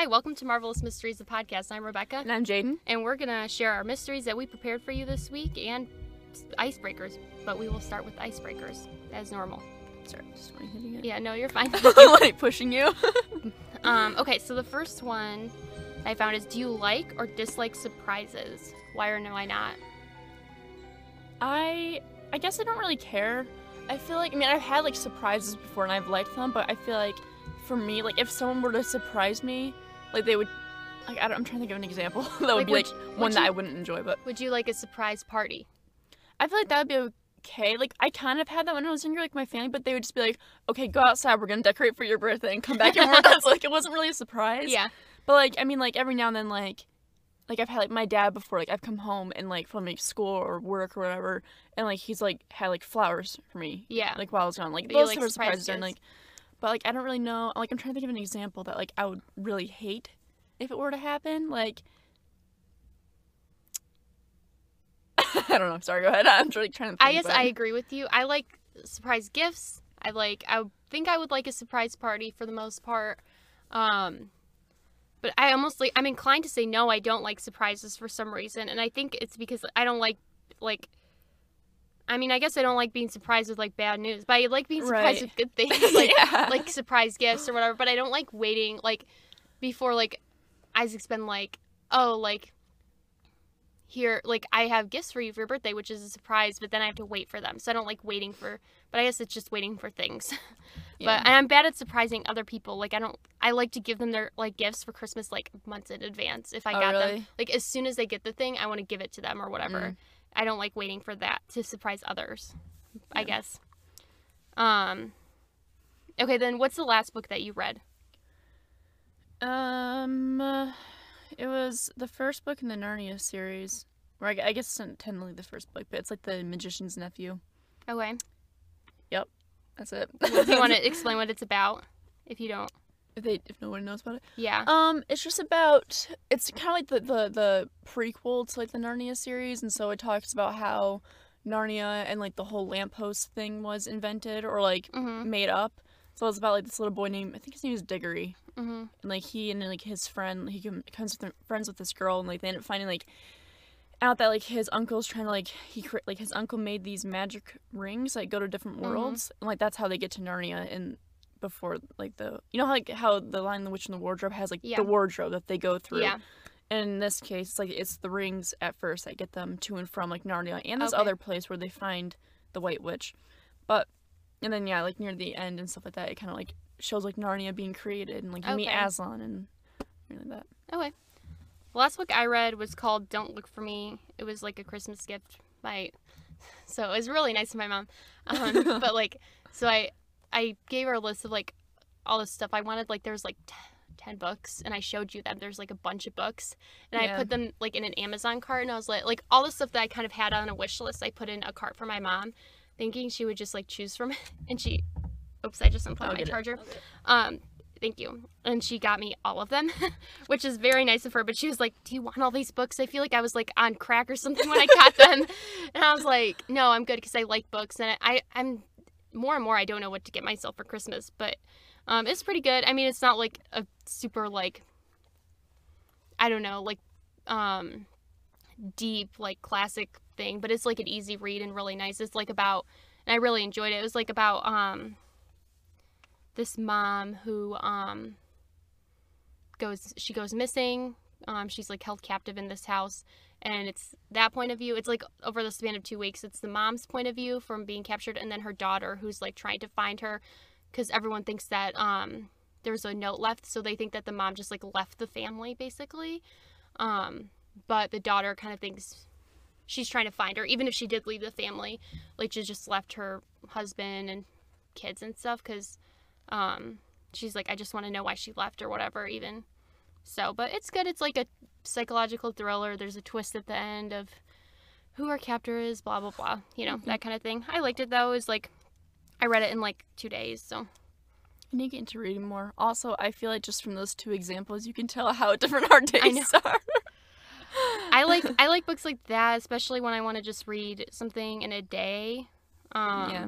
Hi, welcome to Marvelous Mysteries, the podcast. I'm Rebecca, And I'm Jaden. and we're gonna share our mysteries that we prepared for you this week and icebreakers. But we will start with icebreakers as normal. Sorry, just want hitting it. Yeah, no, you're fine. I'm like pushing you. um, okay, so the first one I found is: Do you like or dislike surprises? Why or no, why not? I I guess I don't really care. I feel like I mean I've had like surprises before and I've liked them, but I feel like for me, like if someone were to surprise me, like they would like I don't, I'm trying to think of an example that would Like, be would like one that you- I wouldn't enjoy, but Would you like a surprise party? I feel like that would be okay. Like I kind of had that when I was younger, like my family, but they would just be like, "Okay, go outside. We're gonna decorate for your birthday and come back and. So like it wasn't really a surprise. Yeah. But like I mean like every now and then like like I've had like my dad before like I've come home and like from like school or work or whatever and like he's like had like flowers for me Yeah. like while I was gone like those like sort of surprise surprises are gifts. like but like I don't really know like I'm trying to think of an example that like I would really hate if it were to happen like I don't know sorry go ahead I'm really trying to think I guess but- I agree with you. I like surprise gifts. I like. I think I would like a surprise party for the most part. Um, but I almost like. I'm inclined to say no. I don't like surprises for some reason, and I think it's because I don't like like. I mean, I guess I don't like being surprised with like bad news, but I like being surprised Right. with good things, like yeah. like surprise gifts or whatever. But I don't like waiting like before like Isaac's been like, oh, like here, like I have gifts for you for your birthday, which is a surprise, but then I have to wait for them. So I don't like waiting for. But I guess it's just waiting for things. Yeah. But and I'm bad at surprising other people. Like I don't. I like to give them their like gifts for Christmas like months in advance if I Oh, got them. Like as soon as they get the thing, I want to give it to them or whatever. Mm. I don't like waiting for that to surprise others. I guess. Um. Okay, then what's the last book that you read? Um, uh, it was the first book in the Narnia series. Or I, I guess it's not technically the first book, but it's like the Magician's Nephew. Okay. Yep, that's it. Do you want to explain what it's about? If you don't. If they if no one knows about it? Yeah. Um, it's just about it's kind of like the, the the prequel to like the Narnia series, and so it talks about how Narnia and like the whole lamppost thing was invented or like Mhm. made up. So it's about like this little boy named I think his name is Diggory, Mhm. and like he and like his friend he comes with friends with this girl and like they end up finding like out that like his uncle's trying to like he like his uncle made these magic rings like go to different Mhm. worlds and like that's how they get to Narnia and before like the you know how like how the lion the witch in the wardrobe has like Yeah. the wardrobe that they go through Yeah. and in this case it's like it's the rings at first that get them to and from like Narnia and this Okay. other place where they find the white witch but and then yeah like near the end and stuff like that it kind of like shows like Narnia being created and like you meet Okay. Aslan and really that Okay. The last book I read was called Don't Look for Me. It was like a Christmas gift by so it was really nice to my mom. Um, but like so I I gave her a list of like all the stuff I wanted like there was like t- 10 books and I showed you them. There's like a bunch of books and I put them like in an Amazon cart and I was like like all the stuff that I kind of had on a wish list I put in a cart for my mom thinking she would just like choose from it and she oops I just unplugged my charger. Um, thank you. And she got me all of them, which is very nice of her. But she was like, "Do you want all these books?" I feel like I was like on crack or something when I got them, and I was like, "No, I'm good because I like books." And I, I'm more and more I don't know what to get myself for Christmas, but um, it's pretty good. I mean, it's not like a super like I don't know like um deep like classic thing, but it's like an easy read and really nice. It's like about and I really enjoyed it. It was like about um this mom who um goes she goes missing. Um she's like held captive in this house and it's that point of view. It's like over the span of 2 weeks it's the mom's point of view from being captured and then her daughter who's like trying to find her cuz everyone thinks that um there's a note left so they think that the mom just like left the family basically. Um but the daughter kind of thinks she's trying to find her even if she did leave the family like she just left her husband and kids and stuff because um she's like i just want to know why she left or whatever even so but it's good it's like a psychological thriller there's a twist at the end of who our captor is blah blah blah you know that kind of thing i liked it though it was like i read it in like two days so I need to get into reading more. Also, I feel like just from those two examples, you can tell how different our days are. I like I like books like that, especially when I want to just read something in a day. Um, yeah.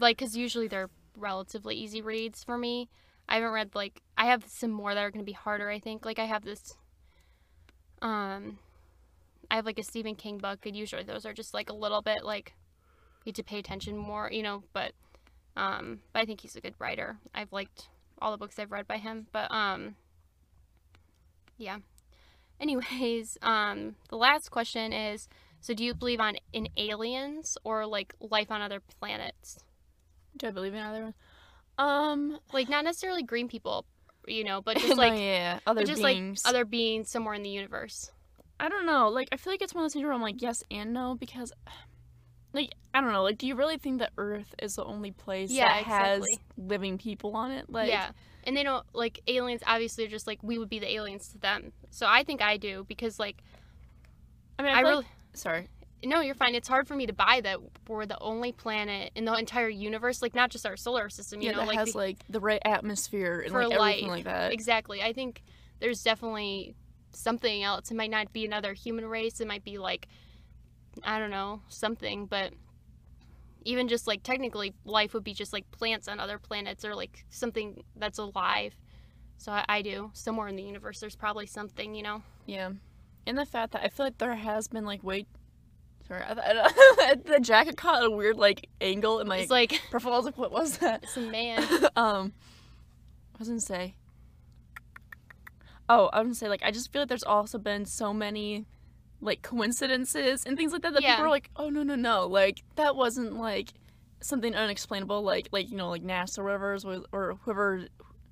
like because usually they're relatively easy reads for me I haven't read like I have some more that are gonna be harder. I think like I have this. Um, I have like a Stephen King book, and usually those are just like a little bit like you have to pay attention more, you know. But um, but I think he's a good writer. I've liked all the books I've read by him. But um, yeah. Anyways, um, the last question is: So, do you believe on in aliens or like life on other planets? Do I believe in other ones? Um, Like not necessarily green people, you know, but just no, like yeah, other just beings. like other beings somewhere in the universe. I don't know. Like, I feel like it's one of those things where I'm like yes and no because, like, I don't know. Like, do you really think that Earth is the only place Yeah, that has exactly. living people on it? Like, yeah. And they don't like aliens obviously are just like we would be the aliens to them. So I think I do because like I mean, I, I, really like- sorry. No, you're fine. It's hard for me to buy that we're the only planet in the entire universe, like not just our solar system, you yeah, know, that like has the- like the right atmosphere and for like everything life. like that. Exactly. I think there's definitely something else. It might not be another human race. It might be like I don't know, something, but even just like technically life would be just like plants on other planets or like something that's alive. So I, I do. Somewhere in the universe there's probably something, you know. Yeah, and the fact that I feel like there has been like wait, I, I, the jacket caught a weird like angle in my It's like profile. I was like, what was that? some man. um, I was gonna say. Oh, I was gonna say like I just feel like there's also been so many, like coincidences and things like that that Yeah. people are like, oh no no no, like that wasn't like something unexplainable like like you know like NASA or whatever or whoever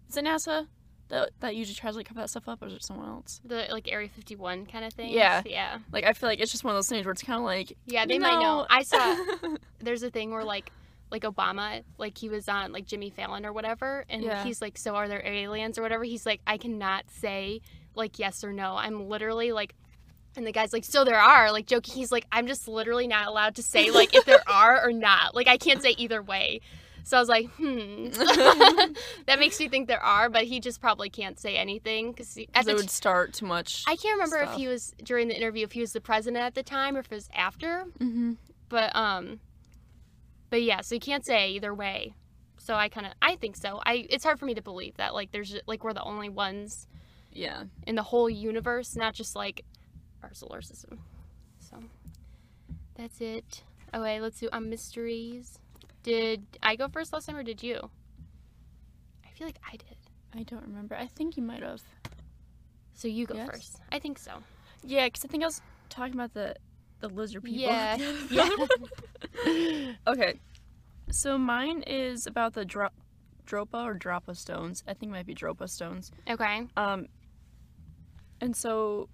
is it NASA that that usually tries to like cover that stuff up or is it someone else? the like Area 51 kind of thing. Yeah. Yeah. Like I feel like it's just one of those things where it's kind of like Yeah, they might know. know- I saw there's a thing where like like Obama, like he was on like Jimmy Fallon or whatever, and Yeah. he's like, "So are there aliens or whatever?" He's like, "I cannot say like yes or no. I'm literally like." And the guy's like, "So there are," like joking. He's like, "I'm just literally not allowed to say like if there are or not. Like I can't say either way." So I was like, "Hmm." that makes me think there are, but he just probably can't say anything because it t- would start too much. I can't remember stuff. if he was during the interview if he was the president at the time or if it was after mm-hmm. but um but yeah so you can't say either way so i kind of i think so i it's hard for me to believe that like there's like we're the only ones Yeah. in the whole universe not just like our solar system so that's it okay let's do um mysteries did i go first last time or did you i feel like i did I don't remember. I think you might have. so you go Yes. first i think so Yeah, because I think I was talking about the the lizard people. Yeah, yeah. okay, so mine is about the dro- Dropa or Dropa stones. I think it might be Dropa stones. okay Um, and so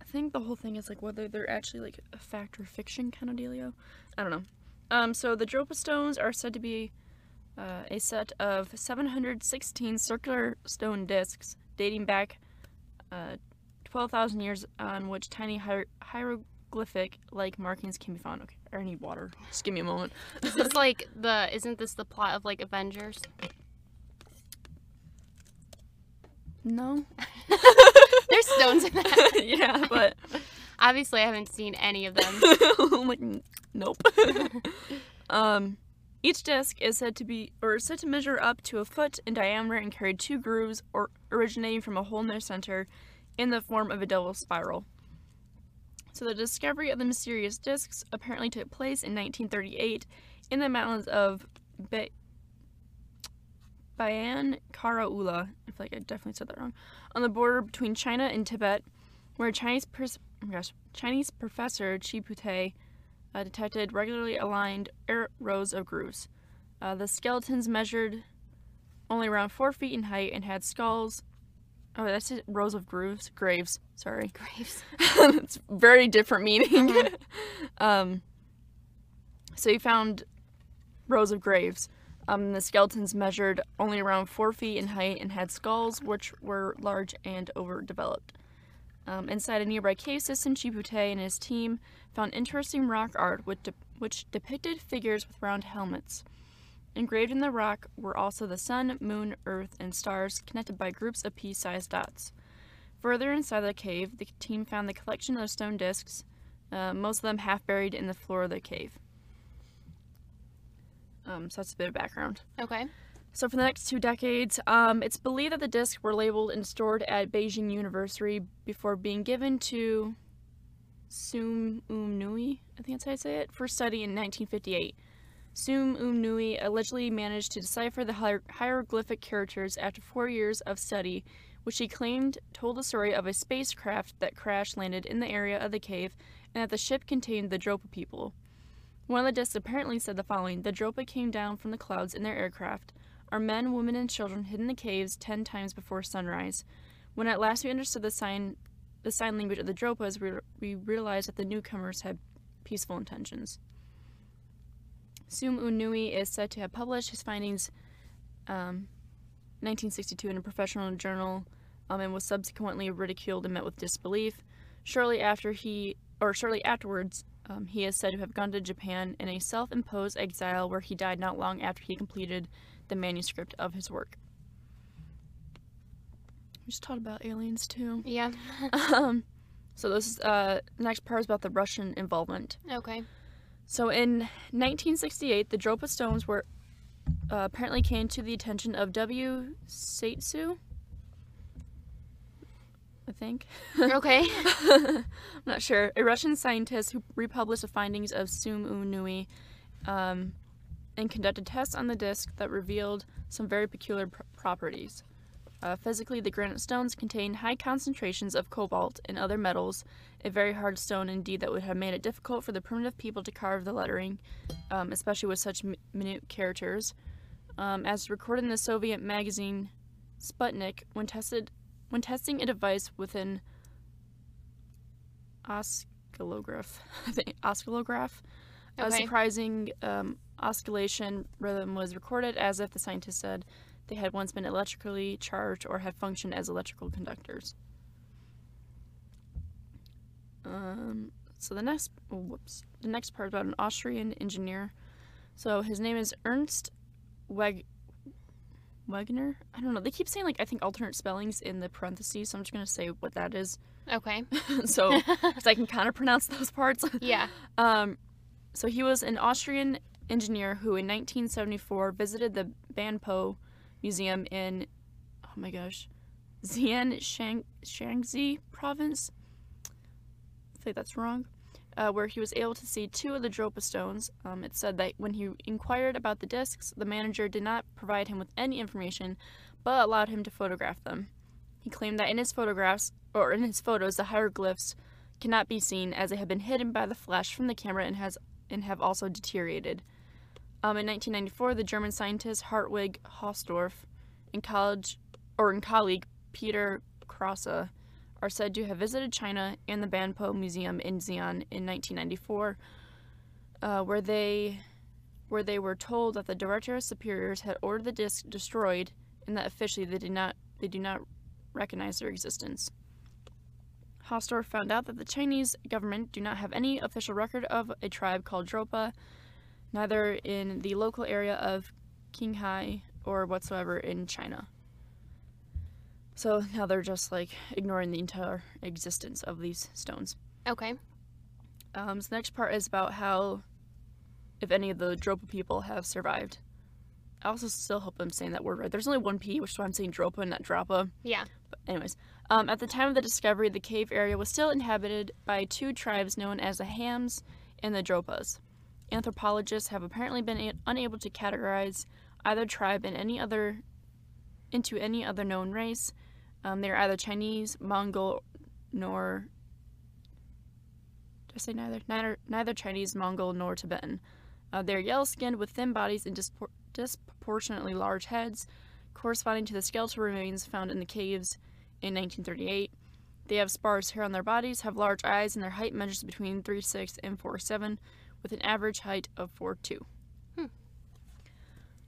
I think the whole thing is like whether they're actually like a fact or fiction kind of dealio. I don't know. Um, so the Dropa stones are said to be uh, a set of 716 circular stone discs dating back uh, 12,000 years on which tiny hier- hieroglyphic like markings can be found. Okay, I need water. Just give me a moment. Is this like the? Isn't this the plot of like Avengers? no. There's stones in that. yeah, but Obviously, I haven't seen any of them. Like, "N- nope. um, each disc is said to be or said to measure up to a foot in diameter and carry two grooves or originating from a hole in their center in the form of a double spiral. So the discovery of the mysterious discs apparently took place in 1938 in the mountains of Ba- Bayan Karaula. I feel like I definitely said that wrong. On the border between China and Tibet, where Chinese pers- oh gosh, Chinese professor Chi Pute uh, detected regularly aligned air rows of grooves. Uh, the skeletons measured only around four feet in height and had skulls. Oh, that's it. Rows of grooves, graves. Sorry, Graves. it's very different meaning. um, so he found rows of graves. Um, the skeletons measured only around four feet in height and had skulls which were large and overdeveloped. Um, inside a nearby cave system, Chipute and his team found interesting rock art which, de- which depicted figures with round helmets. Engraved in the rock were also the sun, moon, earth, and stars connected by groups of pea sized dots. Further inside the cave, the team found the collection of stone discs, uh, most of them half buried in the floor of the cave. Um, so that's a bit of background. Okay. So for the next two decades, um, it's believed that the discs were labeled and stored at Beijing University before being given to Sum Um Nui, I think that's how I say it, for study in 1958. Sum Um Nui allegedly managed to decipher the hier- hieroglyphic characters after four years of study, which he claimed told the story of a spacecraft that crash landed in the area of the cave and that the ship contained the Dropa people. One of the discs apparently said the following The Dropa came down from the clouds in their aircraft. Our men, women, and children hid in the caves ten times before sunrise. When at last we understood the sign, the sign language of the Dropas, we, we realized that the newcomers had peaceful intentions. Sum Unui is said to have published his findings um, 1962 in a professional journal um, and was subsequently ridiculed and met with disbelief. Shortly after he, or shortly afterwards, um, he is said to have gone to Japan in a self-imposed exile where he died not long after he completed the manuscript of his work. We just talked about aliens too. Yeah. Um, so this is, uh, next part is about the Russian involvement. okay. So in 1968, the Dropa stones were uh, apparently came to the attention of W. Seitsu. I think. Okay. I'm not sure. A Russian scientist who republished the findings of Sum Un Nui um, and conducted tests on the disk that revealed some very peculiar pr- properties. Uh, physically, the granite stones contain high concentrations of cobalt and other metals, a very hard stone indeed that would have made it difficult for the primitive people to carve the lettering, um, especially with such mi- minute characters. Um, as recorded in the Soviet magazine Sputnik, when tested when testing a device with an oscillograph, I think oscillograph, a surprising um, oscillation rhythm was recorded as if the scientists said they had once been electrically charged or had functioned as electrical conductors. Um, so the next, oh, whoops, the next part about an Austrian engineer. So his name is Ernst Weg. Wegner? I don't know. They keep saying like I think alternate spellings in the parentheses, so I'm just gonna say what that is, Okay. so because I can kind of pronounce those parts. yeah. Um, so he was an Austrian engineer who, in 1974, visited the Banpo Museum in, oh my gosh, Xian Shang- Shaanxi province. I think that's wrong. Uh, where he was able to see two of the Dropa stones. Um, it said that when he inquired about the discs, the manager did not provide him with any information, but allowed him to photograph them. He claimed that in his photographs, or in his photos, the hieroglyphs cannot be seen as they have been hidden by the flash from the camera and has and have also deteriorated. Um, in 1994, the German scientist Hartwig Hausdorff and college or and colleague Peter Krause are said to have visited China and the Banpo Museum in Xi'an in 1994, uh, where they where they were told that the director superiors had ordered the disc destroyed and that officially they did not they do not recognize their existence. Hausdorff found out that the Chinese government do not have any official record of a tribe called Dropa, neither in the local area of Qinghai or whatsoever in China. So now they're just like ignoring the entire existence of these stones. Okay. Um, so the next part is about how, if any of the Dropa people have survived. I also still hope I'm saying that word right. There's only one P, which is why I'm saying Dropa, and not Dropa. Yeah. But anyways, um, at the time of the discovery, the cave area was still inhabited by two tribes known as the Hams and the Dropas. Anthropologists have apparently been unable to categorize either tribe in any other into any other known race. Um, they are either Chinese, Mongol, nor did I say neither? Neither, neither Chinese, Mongol, nor Tibetan. Uh, they are yellow-skinned with thin bodies and dispor- disproportionately large heads, corresponding to the skeletal remains found in the caves in 1938. They have sparse hair on their bodies, have large eyes, and their height measures between 3'6 and 4'7, with an average height of 4'2. Hmm.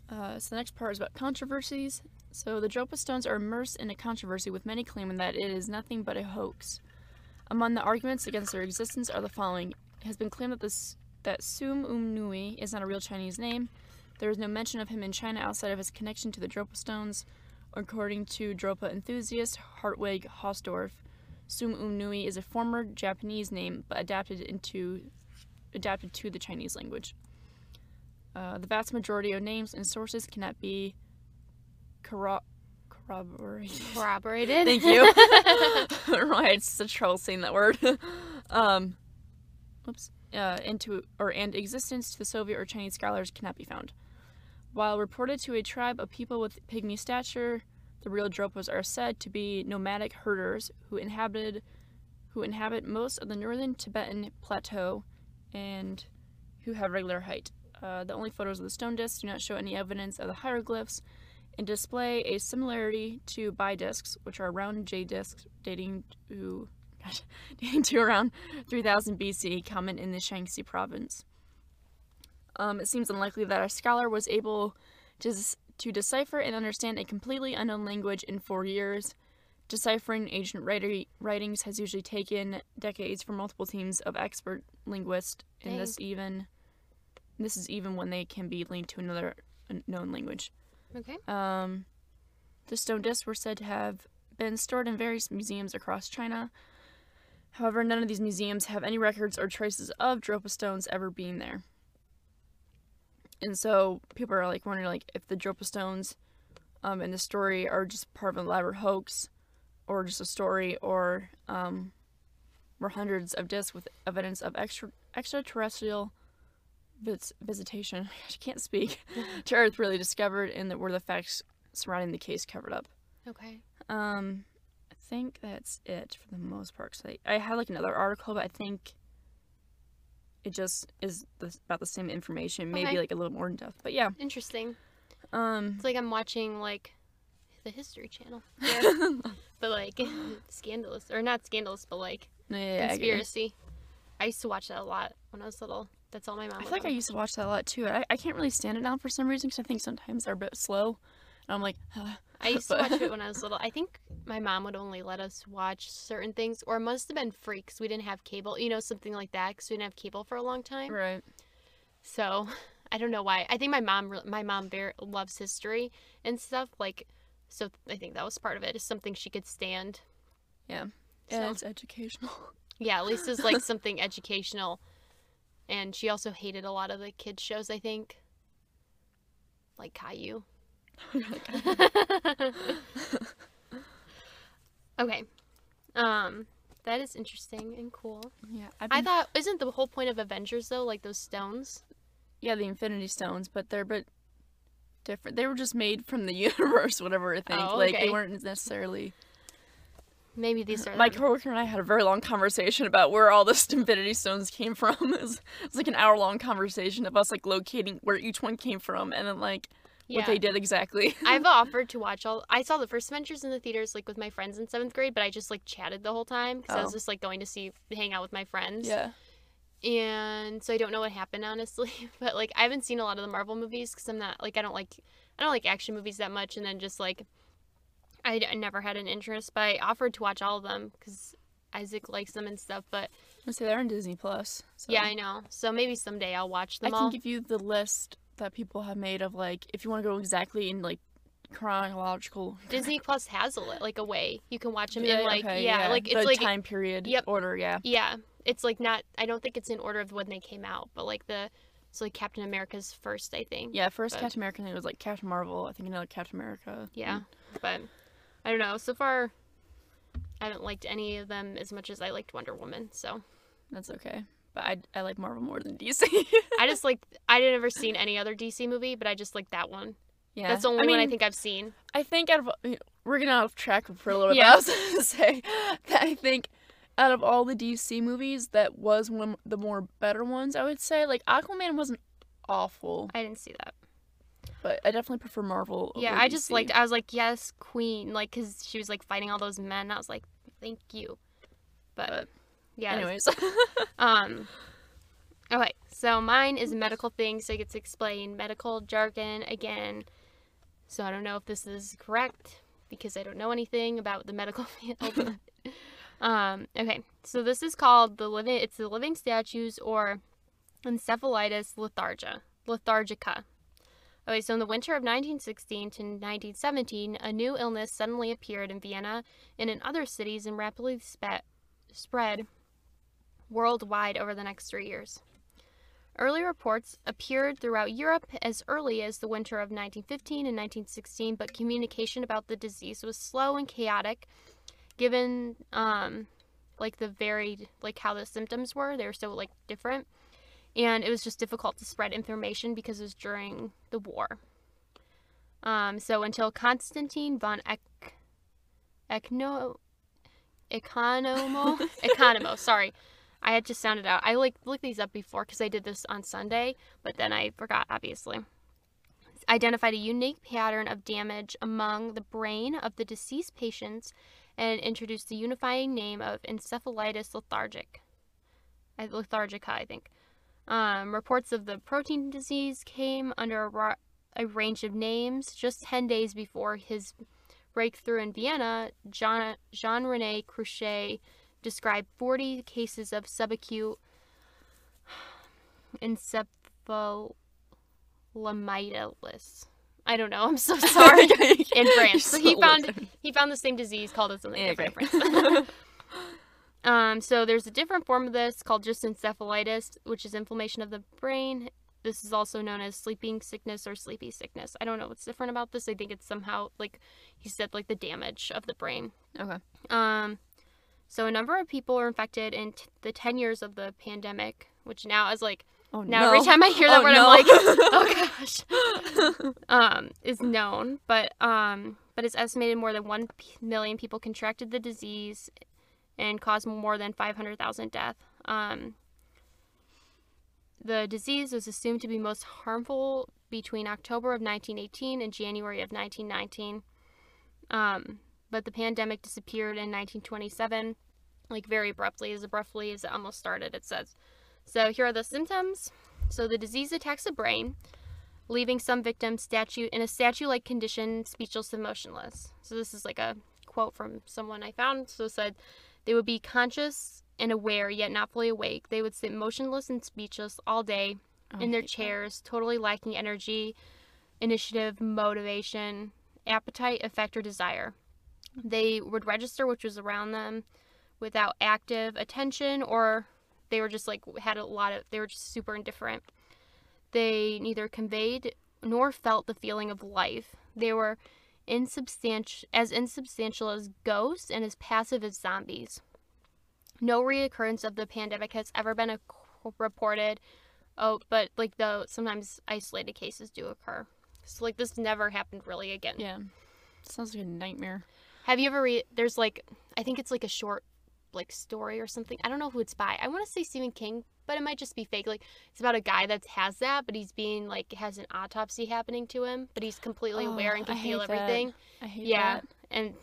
Uh, so the next part is about controversies. So the Dropa stones are immersed in a controversy, with many claiming that it is nothing but a hoax. Among the arguments against their existence are the following: It has been claimed that this that Sum Um Nui is not a real Chinese name. There is no mention of him in China outside of his connection to the Dropa stones. According to Dropa enthusiast Hartwig Hausdorff, Sum Um Nui is a former Japanese name but adapted into adapted to the Chinese language. Uh, the vast majority of names and sources cannot be corro- corroborated. Corroborated. Thank you. right, don't know why such trouble saying that word. um, oops. Uh, into or and existence to the Soviet or Chinese scholars cannot be found. While reported to a tribe of people with pygmy stature, the real Dropas are said to be nomadic herders who inhabited who inhabit most of the northern Tibetan plateau and who have regular height. Uh, the only photos of the stone discs do not show any evidence of the hieroglyphs and display a similarity to Bi discs, which are round jade discs dating to gosh, dating to around 3000 BC, common in the Shaanxi province. Um, it seems unlikely that a scholar was able to, to decipher and understand a completely unknown language in four years. Deciphering ancient writer, writings has usually taken decades for multiple teams of expert linguists, and Dang. this even this is even when they can be linked to another known language. Okay. Um, the stone discs were said to have been stored in various museums across China. However, none of these museums have any records or traces of Dropa stones ever being there. And so people are like wondering like if the Dropa stones um, in the story are just part of an elaborate hoax or just a story or um, were hundreds of discs with evidence of extra extraterrestrial vis- visitation. I can't speak. to Earth really discovered, and that were the facts surrounding the case covered up. Okay. Um, I think that's it for the most part. 'cause I, I had like another article, but I think it just is the, about the same information, maybe Okay. like a little more in depth. But yeah, Interesting. um, It's like I'm watching like the History Channel, here. But like scandalous or not scandalous, but like yeah, yeah, I conspiracy. I used to watch that a lot when I was little. That's all my mom. I feel like I used to watch that a lot too. I, I can't really stand it now for some reason because I think sometimes they're a bit slow. And I'm like, I used to watch it when I was little. I think my mom would only let us watch certain things, or it must have been free because we didn't have cable. You know, something like that because we didn't have cable for a long time. right. So I don't know why. I think my mom, my mom, very loves history and stuff. Like, so I think that was part of it. Is something she could stand. Yeah. So- it's educational. Yeah, at least it's like something educational. And she also hated a lot of the kids shows. I think, like Caillou. okay. Um, that is interesting and cool. yeah. I've I thought isn't the whole point of Avengers though like those stones? Yeah, the Infinity Stones, but they're a bit different. They were just made from the universe, whatever I think. Oh, Like they weren't necessarily. Maybe these are My coworker and I had a very long conversation about where all the Infinity Stones came from. It was, it was like an hour long conversation of us like locating where each one came from and then like yeah. what they did exactly. I've offered to watch all. I saw the first Avengers in the theaters like with my friends in seventh grade, but I just like chatted the whole time because I was Oh. just like going to see hang out with my friends. yeah. And so I don't know what happened honestly. But like I haven't seen a lot of the Marvel movies because I'm not like I don't like I don't like action movies that much, and then just like I, I never had an interest. But I offered to watch all of them because Isaac likes them and stuff. But I say they're on Disney Plus. So. yeah, I know. So maybe someday I'll watch them. I them can give you the list that people have made of like if you want to go exactly in like chronological. Disney Plus has a li- like a way you can watch them Yeah, in like okay, yeah, like the it's like time period Yep. order. Yeah. yeah, it's like not. I don't think it's in order of when they came out, but like the so like Captain America's first, I think. Yeah, first But- Captain America, think it was like Captain Marvel. I think another Captain America. Yeah, but I don't know. So far, I haven't liked any of them as much as I liked Wonder Woman. So That's okay. But I, I like Marvel more than DC. I just like I didn't seen any other DC movie, but I just like that one. yeah. That's the only I one I think I've seen. I think out of we're getting off track for a little bit. Yeah. I was gonna say that I think out of all the DC movies, that was one of the more better ones. I would say like Aquaman wasn't awful, I didn't see that. but I definitely prefer Marvel. Yeah, I just DC. liked. I was like, yes, Queen, like because she was like fighting all those men. I was like, thank you. But, But, yeah. Anyways, Um. Okay, so mine is a medical thing, so I get to explain medical jargon again. So I don't know if this is correct because I don't know anything about the medical field. Um. Okay, so this is called the living. It's the living statues or encephalitis lethargia, lethargica. Okay, so in the winter of 1916 to 1917, a new illness suddenly appeared in Vienna and in other cities and rapidly spe- spread worldwide over the next three years. Early reports appeared throughout Europe as early as the winter of 1915 and 1916, but communication about the disease was slow and chaotic, given um, like the varied like how the symptoms were. They were so like different, and it was just difficult to spread information because it was during the war. Um, so until Constantine von Eck, Eckno, Economo, Economo, sorry. I had just sounded out. I like looked these up before because I did this on Sunday, but then I forgot, obviously. Identified a unique pattern of damage among the brain of the deceased patients and introduced the unifying name of encephalitis lethargic. Lethargica, I think. Um, reports of the protein disease came under a, ra- a range of names. Just 10 days before his breakthrough in Vienna, Jean, Rene Cruchet described 40 cases of subacute encephalomyelitis. I don't know. I'm so sorry. in France, so he found he found the same disease called it something different in France. um, so there's a different form of this called just encephalitis, which is inflammation of the brain. This is also known as sleeping sickness or sleepy sickness. I don't know what's different about this. I think it's somehow like he said, like the damage of the brain. Okay. Um, so a number of people were infected in t- the 10 years of the pandemic, which now is like Oh now no. every time I hear that Oh, word, no. I'm like, oh gosh. um, is known, but um, but it's estimated more than one p- million people contracted the disease, and caused more than 500,000 deaths. Um, the disease was assumed to be most harmful between October of 1918 and January of 1919. Um, but the pandemic disappeared in 1927, like very abruptly, as abruptly as it almost started, it says. So here are the symptoms. So the disease attacks the brain, leaving some victims statue in a statue-like condition, speechless and motionless. So this is like a quote from someone I found. So it said they would be conscious and aware, yet not fully awake. They would sit motionless and speechless all day Oh, in their chairs, totally lacking energy, initiative, motivation, appetite, affect, or desire. They would register which was around them without active attention, or they were just like had a lot of, they were just super indifferent. They neither conveyed nor felt the feeling of life. They were insubstantial, as insubstantial as ghosts and as passive as zombies. No reoccurrence of the pandemic has ever been a, reported. Oh, but like though sometimes isolated cases do occur. So like this never happened really again. Yeah. Sounds like a nightmare. Have you ever read? There's like I think it's like a short like story or something. I don't know who it's by. I want to say Stephen King, but it might just be fake. Like it's about a guy that has that, but he's being like has an autopsy happening to him, but he's completely aware and Oh, can feel hate that. everything. I hate Yeah, that. and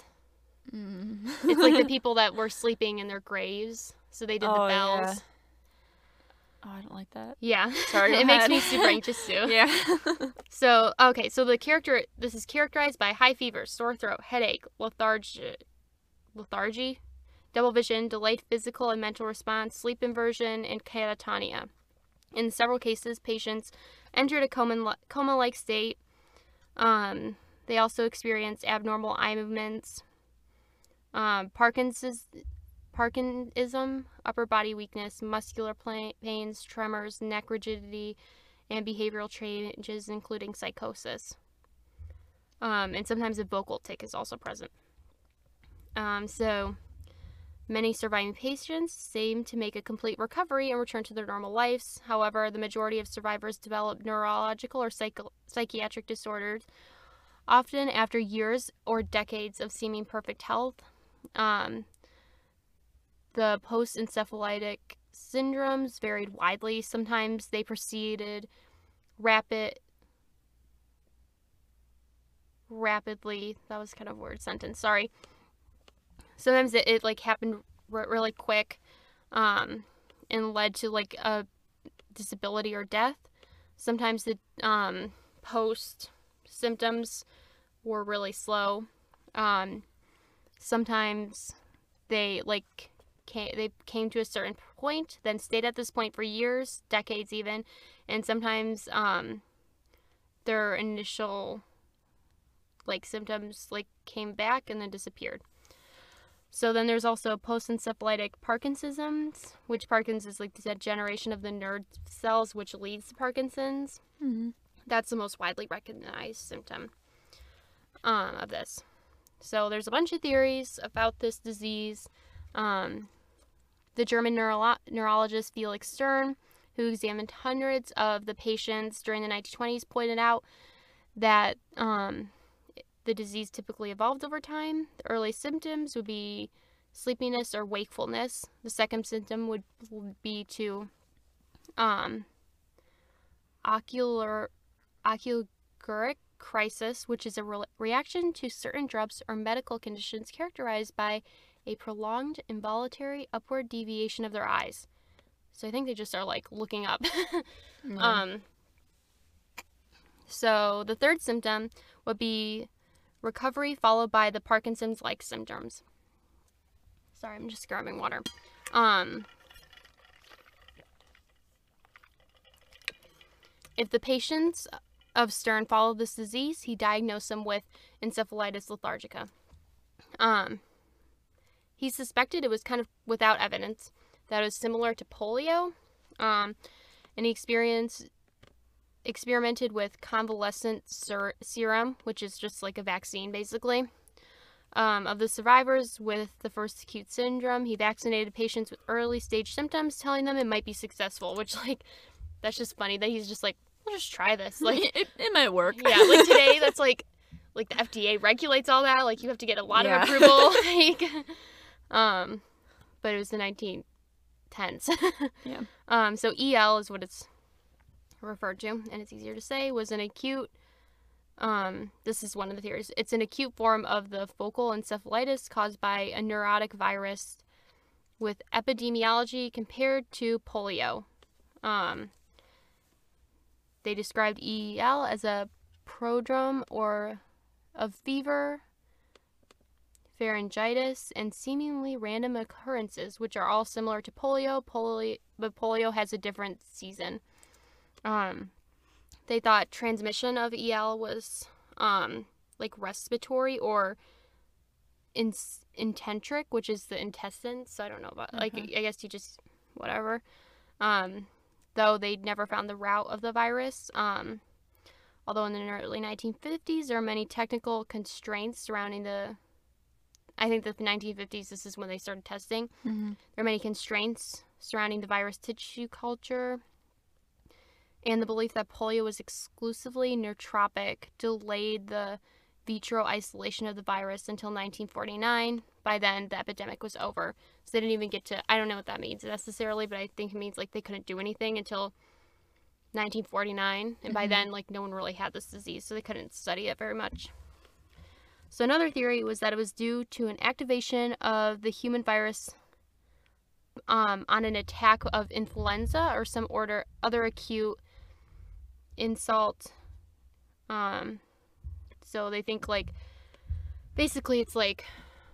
Mm. it's like the people that were sleeping in their graves, so they did the Oh, bells. yeah. Oh, I don't like that. Yeah, Sorry, it makes me super anxious too. Yeah. So, okay, so the character, this is characterized by high fever, sore throat, headache, lethargy, lethargy, double vision, delayed physical and mental response, sleep inversion, and catatonia. In several cases, patients entered a coma- coma-like state. Um, they also experienced abnormal eye movements, um, Parkinson's, Parkinsonism, upper body weakness, muscular pains, tremors, neck rigidity, and behavioral changes, including psychosis. Um, and sometimes a vocal tic is also present. Um, so, many surviving patients seem to make a complete recovery and return to their normal lives. However, the majority of survivors develop neurological or psycho- psychiatric disorders, often after years or decades of seeming perfect health. Um, the post encephalitic syndromes varied widely. Sometimes they preceded rapid rapidly that was kind of a word sentence sorry sometimes it, it like happened r- really quick um and led to like a disability or death. Sometimes the um post symptoms were really slow. Um sometimes they like came, they came to a certain point then stayed at this point for years decades even and sometimes um their initial like symptoms like came back and then disappeared So then there's also post-encephalitic Parkinsonism, which Parkinson's is like the degeneration of the nerve cells, which leads to Parkinson's. Mm-hmm. That's the most widely recognized symptom um, of this. So there's a bunch of theories about this disease. Um, the German neuro- neurologist Felix Stern, who examined hundreds of the patients during the 1920s, pointed out that um, the disease typically evolved over time. The early symptoms would be sleepiness or wakefulness. The second symptom would be to um, ocular oculogyric crisis, which is a re- reaction to certain drugs or medical conditions characterized by a prolonged involuntary upward deviation of their eyes. So I think they just are like looking up. Mm-hmm. um, so the third symptom would be recovery followed by the Parkinson's like symptoms. Sorry, I'm just grabbing water. Um, if the patients of Stern followed this disease, he diagnosed them with encephalitis lethargica. Um, he suspected it was kind of without evidence that it was similar to polio, um, and he experienced experimented with convalescent ser- serum, which is just like a vaccine basically. Um, of the survivors with the first acute syndrome, he vaccinated patients with early stage symptoms, telling them it might be successful. Which, like, that's just funny that he's just like, "We'll just try this." Like, it, it might work. yeah, like today, that's like, like the FDA regulates all that. Like, you have to get a lot Yeah. of approval. like, um, but it was the 1910s. Yeah. Um, so EL is what it's referred to, and it's easier to say, was an acute. Um, this is one of the theories. It's an acute form of the focal encephalitis caused by a neurotic virus with epidemiology compared to polio. Um, they described EEL as a prodrome or of fever, pharyngitis, and seemingly random occurrences, which are all similar to polio. Polio, but polio has a different season. Um, they thought transmission of EL was um, like respiratory or in- intentric, which is the intestines. So I don't know about like Mhm. I guess you just whatever. Um, though they never found the route of the virus. Um, although in the early 1950s there are many technical constraints surrounding the. I think that the 1950s this is when they started testing. Mm-hmm. There are many constraints surrounding the virus tissue culture, and the belief that polio was exclusively neurotropic delayed the vitro isolation of the virus until 1949. By then, the epidemic was over. So they didn't even get to, I don't know what that means necessarily, but I think it means like they couldn't do anything until 1949. And by Mhm. then, like no one really had this disease, so they couldn't study it very much. So another theory was that it was due to an activation of the human virus um, on an attack of influenza or some order other acute insult. Um, so they think like basically it's like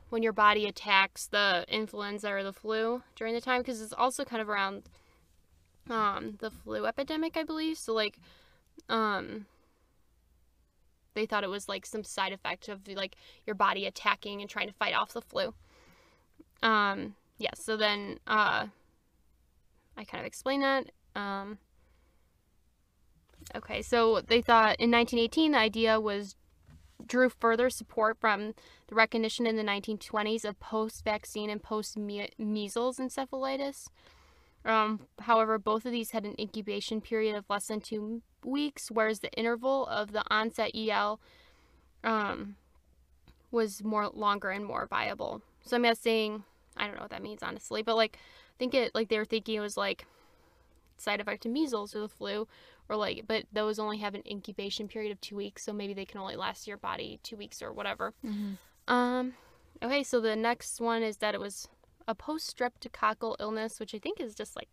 when your body attacks the influenza or the flu during the time because it's also kind of around um, the flu epidemic, I believe. So like um, they thought it was like some side effect of like your body attacking and trying to fight off the flu. Um, yeah, so then uh, I kind of explained that. Um, okay, so they thought in 1918 the idea was drew further support from the recognition in the 1920s of post-vaccine and post-measles encephalitis. Um, however, both of these had an incubation period of less than two weeks, whereas the interval of the onset EL um, was more longer and more viable. So I'm guessing I don't know what that means honestly, but like I think it like they were thinking it was like side effect of measles or the flu or like but those only have an incubation period of two weeks, so maybe they can only last your body two weeks or whatever. Mm-hmm. Um okay, so the next one is that it was a post streptococcal illness, which I think is just like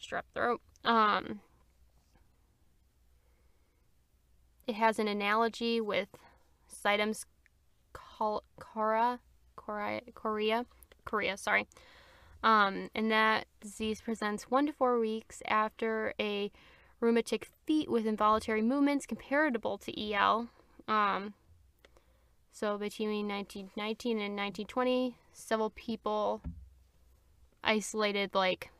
strep throat. Um it has an analogy with Sydenham's col- cora, cora, chorea, chorea, sorry. Um, and that disease presents one to four weeks after a rheumatic feet with involuntary movements comparable to EL. Um, So between 1919 and 1920, several people isolated like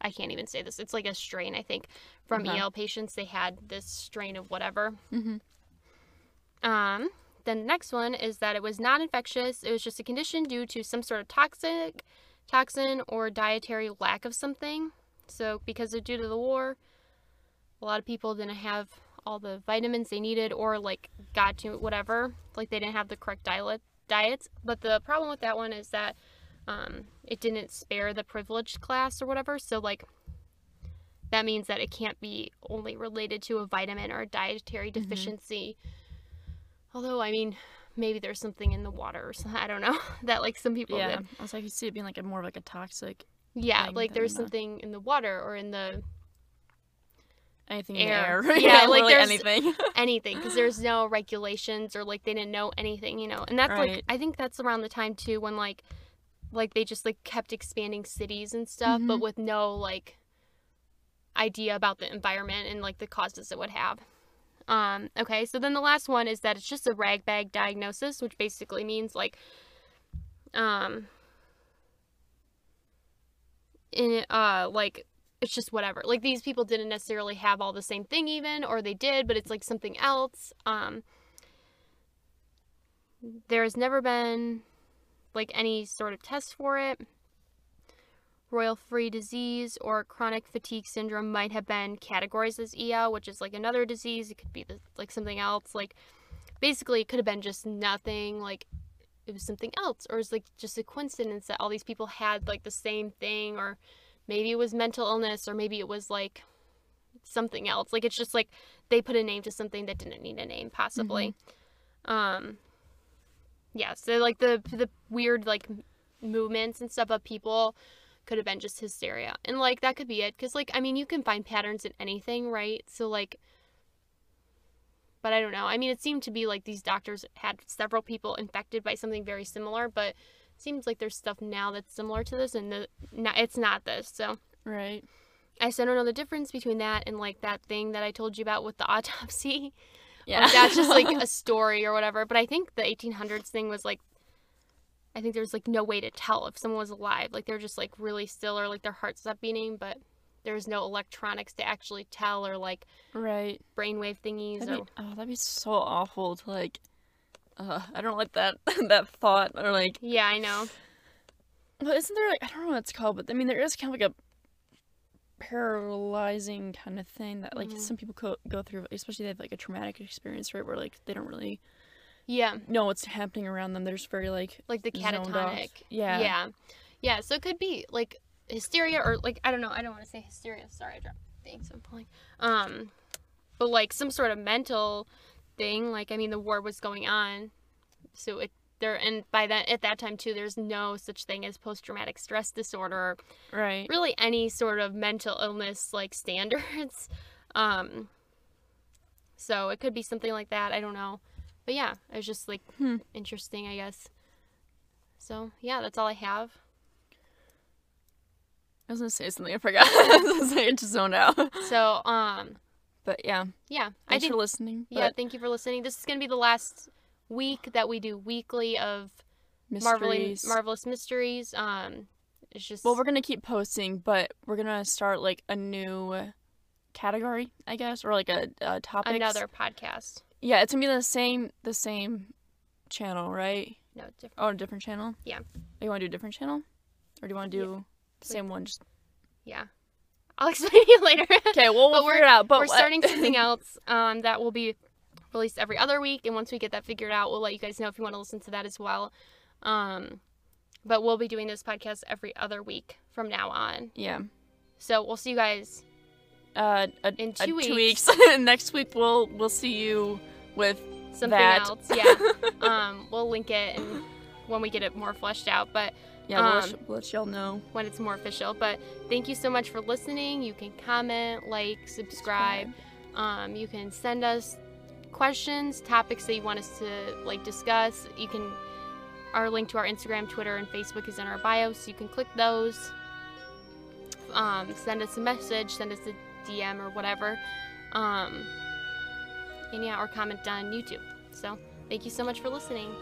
I can't even say this. It's like a strain, I think, from Okay. EL patients. They had this strain of whatever. Mm-hmm. Um, then the next one is that it was not infectious. It was just a condition due to some sort of toxic toxin or dietary lack of something. So because of due to the war, a lot of people didn't have all the vitamins they needed or like got to whatever. Like they didn't have the correct diet diets. But the problem with that one is that um, it didn't spare the privileged class or whatever. So like that means that it can't be only related to a vitamin or a dietary deficiency. Although I mean, maybe there's something in the water or something. I don't know that like some people Yeah, did. I was like, you see it being like a more of like a toxic Yeah, like there's the- something in the water or in the anything Air. in the air. Yeah, like literally there's- anything. anything because there's no regulations or like they didn't know anything, you know. And that's like I think that's around the time too when like like they just like kept expanding cities and stuff, but Mhm. with no like idea about the environment and like the causes it would have. Um, okay, so then the last one is that it's just a rag bag diagnosis, which basically means like um in it, uh like it's just whatever. Like these people didn't necessarily have all the same thing even or they did, but it's like something else. Um there has never been like any sort of test for it. Royal free disease or chronic fatigue syndrome might have been categorized as EL, which is like another disease. It could be the, like something else. Like basically, it could have been just nothing. Like it was something else, or it's like just a coincidence that all these people had like the same thing, or maybe it was mental illness, or maybe it was like something else. Like it's just like they put a name to something that didn't need a name, possibly. Um, yeah. So like the the weird like movements and stuff of people could have been just hysteria, and like that could be it. Cause like I mean, you can find patterns in anything, right? So like. But I don't know. I mean, it seemed to be like these doctors had several people infected by something very similar, but seems like there's stuff now that's similar to this, and the, no, it's not this. So right. I still don't know the difference between that and like that thing that I told you about with the autopsy. Yeah. Like, that's just like a story or whatever. But I think the 1800s thing was like, I think there's like no way to tell if someone was alive. Like they're just like really still or like their heart stopped beating, but there's no electronics to actually tell or like right. brainwave thingies That'd or be, oh, that'd be so awful to like. Uh, I don't like that that thought or like. yeah, I know. But isn't there like I don't know what it's called, but I mean there is kind of like a paralyzing kind of thing that like Mhm. some people co- go through, especially they have like a traumatic experience, right? Where like they don't really Yeah, know what's happening around them. They're just very like like the catatonic. Yeah. Yeah. Yeah, so it could be like hysteria or like I don't know, I don't want to say hysteria. Sorry, I dropped things I'm pulling. Um but like some sort of mental thing, like I mean the war was going on. So it there and by that at that time too there's no such thing as post traumatic stress disorder Right. really any sort of mental illness like standards. Um so it could be something like that, I don't know. But yeah, it was just like Hmm. interesting, I guess. So yeah, that's all I have. I was gonna say something I forgot. I was gonna say it just zoned out. So, um, But yeah, yeah, I thanks think, for listening. yeah, thank you for listening. This is gonna be the last week that we do weekly of mysteries. marvelous mysteries. Um, it's just well, we're gonna keep posting, but we're gonna start like a new category, I guess, or like a, a topic. another podcast. Yeah, it's gonna be the same the same channel, right? No, different. Oh, a different channel. Yeah. You want to do a different channel, or do you want to Yeah. do the same one? Just Yeah, I'll explain to you later. okay. Well, we'll figure it out. But we're what- starting something else um, that will be released every other week, and once we get that figured out, we'll let you guys know if you want to listen to that as well. Um, but we'll be doing this podcast every other week from now on. yeah. So we'll see you guys Uh, a, In a two weeks. Next week we'll we'll see you with something that. else. Yeah. um, we'll link it and when we get it more fleshed out, but yeah, we'll, let um, y- we'll let y'all know. when it's more official. But thank you so much for listening. You can comment, like, subscribe. Um, you can send us questions, topics that you want us to like discuss. You can our link to our Instagram, Twitter, and Facebook is in our bio, so you can click those. Um, send us a message, send us a DM or whatever. Um, and yeah, or comment on YouTube. So Thank you so much for listening.